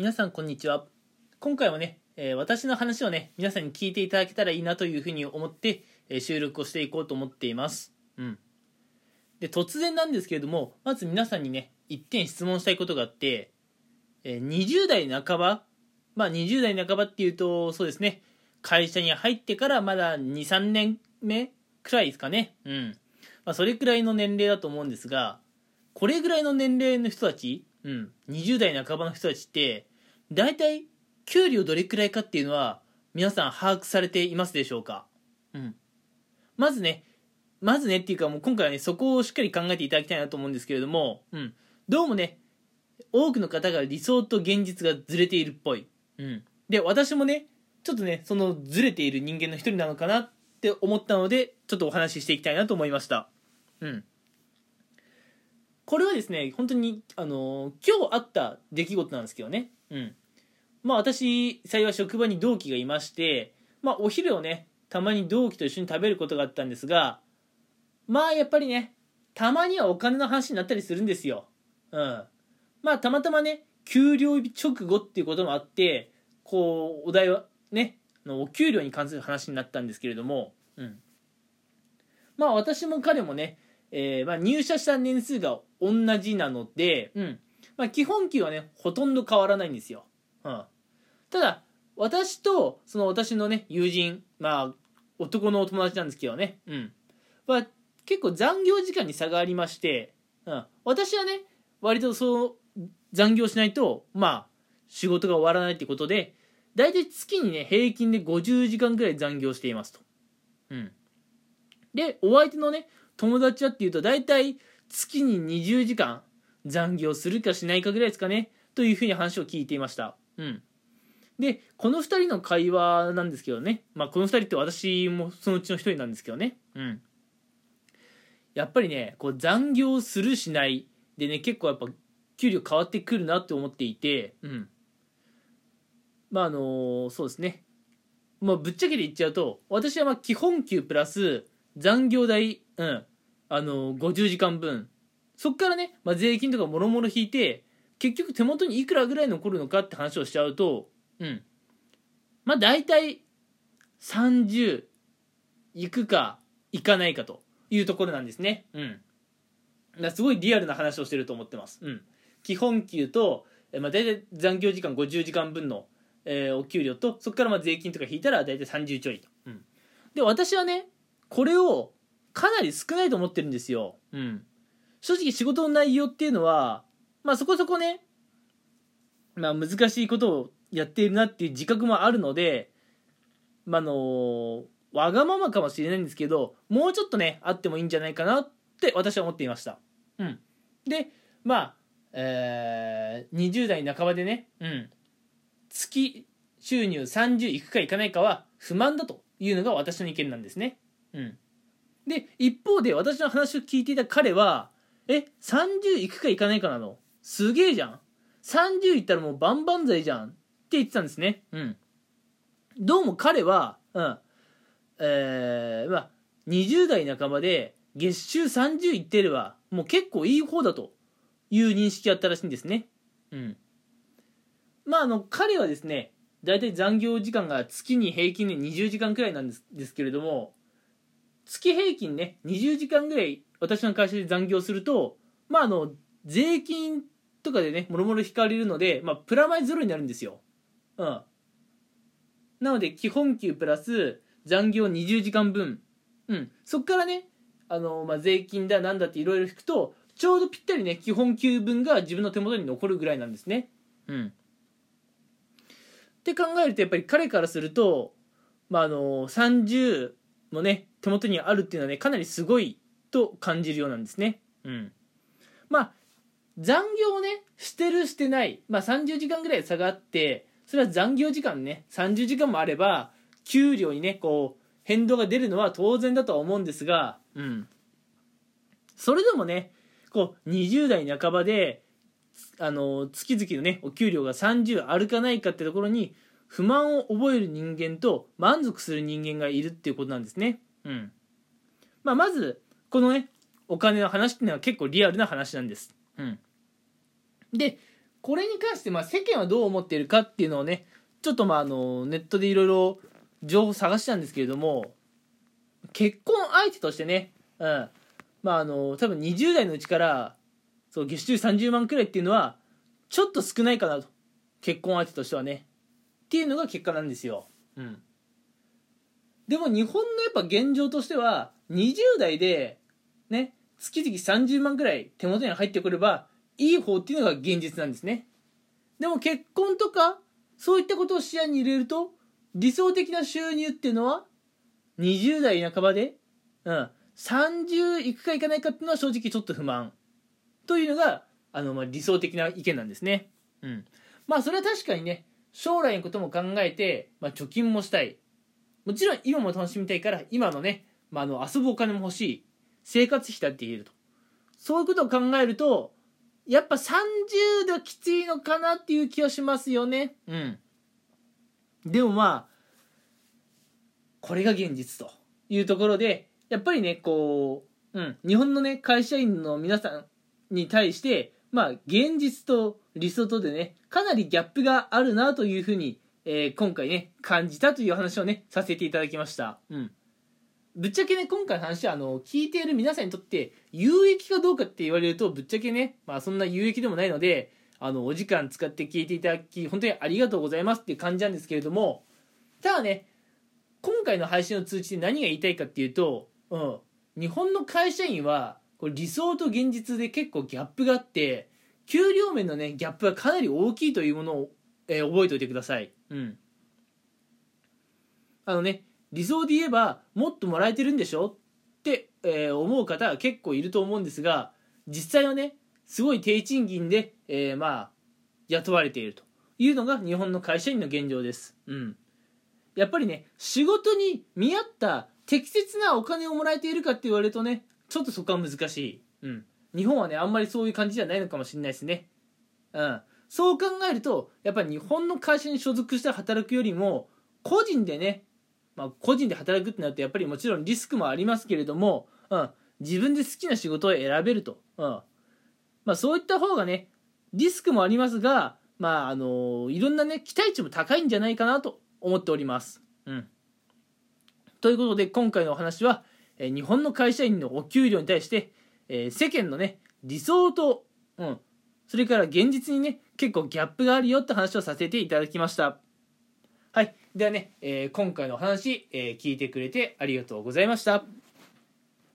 皆さんこんにちは。今回はね、えー私の話をね皆さんに聞いていただけたらいいなというふうに思って、えー収録をしていこうと思っています。うん。で突然なんですけれどもまず皆さんにね一点質問したいことがあって、えー20代半ばまあ20代半ばっていうとそうですね。会社に入ってからまだ23年目くらいですかね。うん。まあそれくらいの年齢だと思うんですがこれぐらいの年齢の人たち、うん、20代半ばの人たちって大体給料どれくらいかっていうのは皆さん把握されていますでしょうか、うん、まずねまずねっていうかもう今回はねそこをしっかり考えていただきたいなと思うんですけれども、うん、どうもね多くの方が理想と現実がずれているっぽい、うん、で私もねちょっとねそのずれている人間の一人なのかなって思ったのでちょっとお話ししていきたいなと思いました。うんこれはですね本当にあの今日あった出来事なんですけどね。うん。まあ私幸い職場に同期がいましてまあお昼をねたまに同期と一緒に食べることがあったんですがまあやっぱりねたまにはお金の話になったりするんですよ。うん。まあたまたまね給料日直後っていうこともあってこうお題はねのお給料に関する話になったんですけれども。うん。まあ私も彼もねえーまあ、入社した年数が同じなので、うん。まあ、基本給はねほとんど変わらないんですよ、うん、ただ私とその私のね友人まあ男のお友達なんですけどね、うん。まあ、結構残業時間に差がありまして、うん、私はね割とそう残業しないとまあ仕事が終わらないってことで大体月にね平均で50時間ぐらい残業していますと、うん、でお相手のね友達はっていうと大体月に20時間残業するかしないかぐらいですかねというふうに話を聞いていました。うん。でこの2人の会話なんですけどね。まあこの2人って私もそのうちの1人なんですけどね。うん。やっぱりねこう残業するしないでね結構やっぱ給料変わってくるなって思っていて。うん。まああのそうですね。まあぶっちゃけて言っちゃうと私はま基本給プラス残業代うん。あの50時間分そっからね、まあ、税金とかもろもろ引いて結局手元にいくらぐらい残るのかって話をしちゃうとうん。まあ大体30いくかいかないかというところなんですね。うん。だすごいリアルな話をしてると思ってます。うん。基本給と、まあ、大体残業時間50時間分の、えーお給料とそこからまあ税金とか引いたら大体30ちょいと、うん、で私はねこれをかなり少ないと思ってるんですよ。うん。正直仕事の内容っていうのは、まあそこそこね、まあ難しいことをやっているなっていう自覚もあるので、まああの、わがままかもしれないんですけど、もうちょっとね、あってもいいんじゃないかなって私は思っていました。うん。で、まあ、えー、20代半ばでね、うん。月収入30いくかいかないかは不満だというのが私の意見なんですね。うん。で一方で私の話を聞いていた彼はえ30いくかいかないかなの？すげえじゃん。30いったらもう万々歳じゃん。って言ってたんですね。うん。どうも彼はうん。えー、まあ20代半ばで月収30いってればもう結構いい方だと。いう認識あったらしいんですね。うん。まああの彼はですね大体残業時間が月に平均で20時間くらいなんですですけれども月平均ね20時間ぐらい私の会社で残業するとまああの税金とかでねもろもろ引かれるので、まあ、プラマイゼロになるんですよ。うん。なので基本給プラス残業20時間分。うん。そっからねあの、まあ、税金だなんだっていろいろ引くとちょうどぴったりね基本給分が自分の手元に残るぐらいなんですね。うん。って考えるとやっぱり彼からするとまああの30もね手元にあるっていうのはねかなりすごいと感じるようなんですね。うん。まあ残業をねしてるしてない。まあ30時間ぐらい差があってそれは残業時間ね30時間もあれば給料にねこう変動が出るのは当然だとは思うんですがうん。それでもねこう20代半ばであの月々のねお給料が30あるかないかってところに不満を覚える人間と満足する人間がいるっていうことなんですね。うん。まあ、まずこのねお金の話っていうのは結構リアルな話なんです。うん、でこれに関してまあ世間はどう思っているかっていうのをねちょっとまああのネットでいろいろ情報探したんですけれども結婚相手としてね、うん、まああの多分20代のうちからそう月収30万くらいっていうのはちょっと少ないかなと。結婚相手としてはね。っていうのが結果なんですよ、うん、でも日本のやっぱ現状としては20代でね月々30万くらい手元に入ってくればいい方っていうのが現実なんですねでも結婚とかそういったことを視野に入れると理想的な収入っていうのは20代半ばで、うん、30いくかいかないかっていうのは正直ちょっと不満というのがあの、まあ、理想的な意見なんですね。うん。まあそれは確かにね将来のことも考えて、まあ、貯金もしたい。もちろん今も楽しみたいから今のね、まあ、あの遊ぶお金も欲しい。生活費だって言えると。そういうことを考えるとやっぱ30ではきついのかなっていう気はしますよね。うん。でもまあこれが現実というところでやっぱりねこう、うん、日本のね会社員の皆さんに対してまあ現実と理想とでねかなりギャップがあるなというふうに、えー、今回ね感じたという話をねさせていただきました。うん。ぶっちゃけね今回の話はあの聞いている皆さんにとって有益かどうかって言われるとぶっちゃけねまあそんな有益でもないのであのお時間使って聞いていただき本当にありがとうございますっていう感じなんですけれどもただね今回の配信の通知で何が言いたいかっていうと、うん、日本の会社員はこれ理想と現実で結構ギャップがあって給料面のねギャップがかなり大きいというものを、えー、覚えておいてください。うん、あのね理想で言えばもっともらえてるんでしょ？って、えー、思う方は結構いると思うんですが実際はねすごい低賃金で、えー、まあ雇われているというのが日本の会社員の現状です。うん、やっぱりね仕事に見合った適切なお金をもらえているかって言われるとねちょっとそこは難しい。うん。日本はねあんまりそういう感じじゃないのかもしれないですね。うん。そう考えるとやっぱり日本の会社に所属して働くよりも個人でねまあ、個人で働くってなるとやっぱりもちろんリスクもありますけれども、うん、自分で好きな仕事を選べると、うんまあ、そういった方がねリスクもありますが、まああのいろんなね期待値も高いんじゃないかなと思っております。うん、ということで今回のお話は、え、日本の会社員のお給料に対して、え、世間のね理想と、うん、それから現実にね結構ギャップがあるよって話をさせていただきました。はい。ではね、えー、今回のお話、えー、聞いてくれてありがとうございました。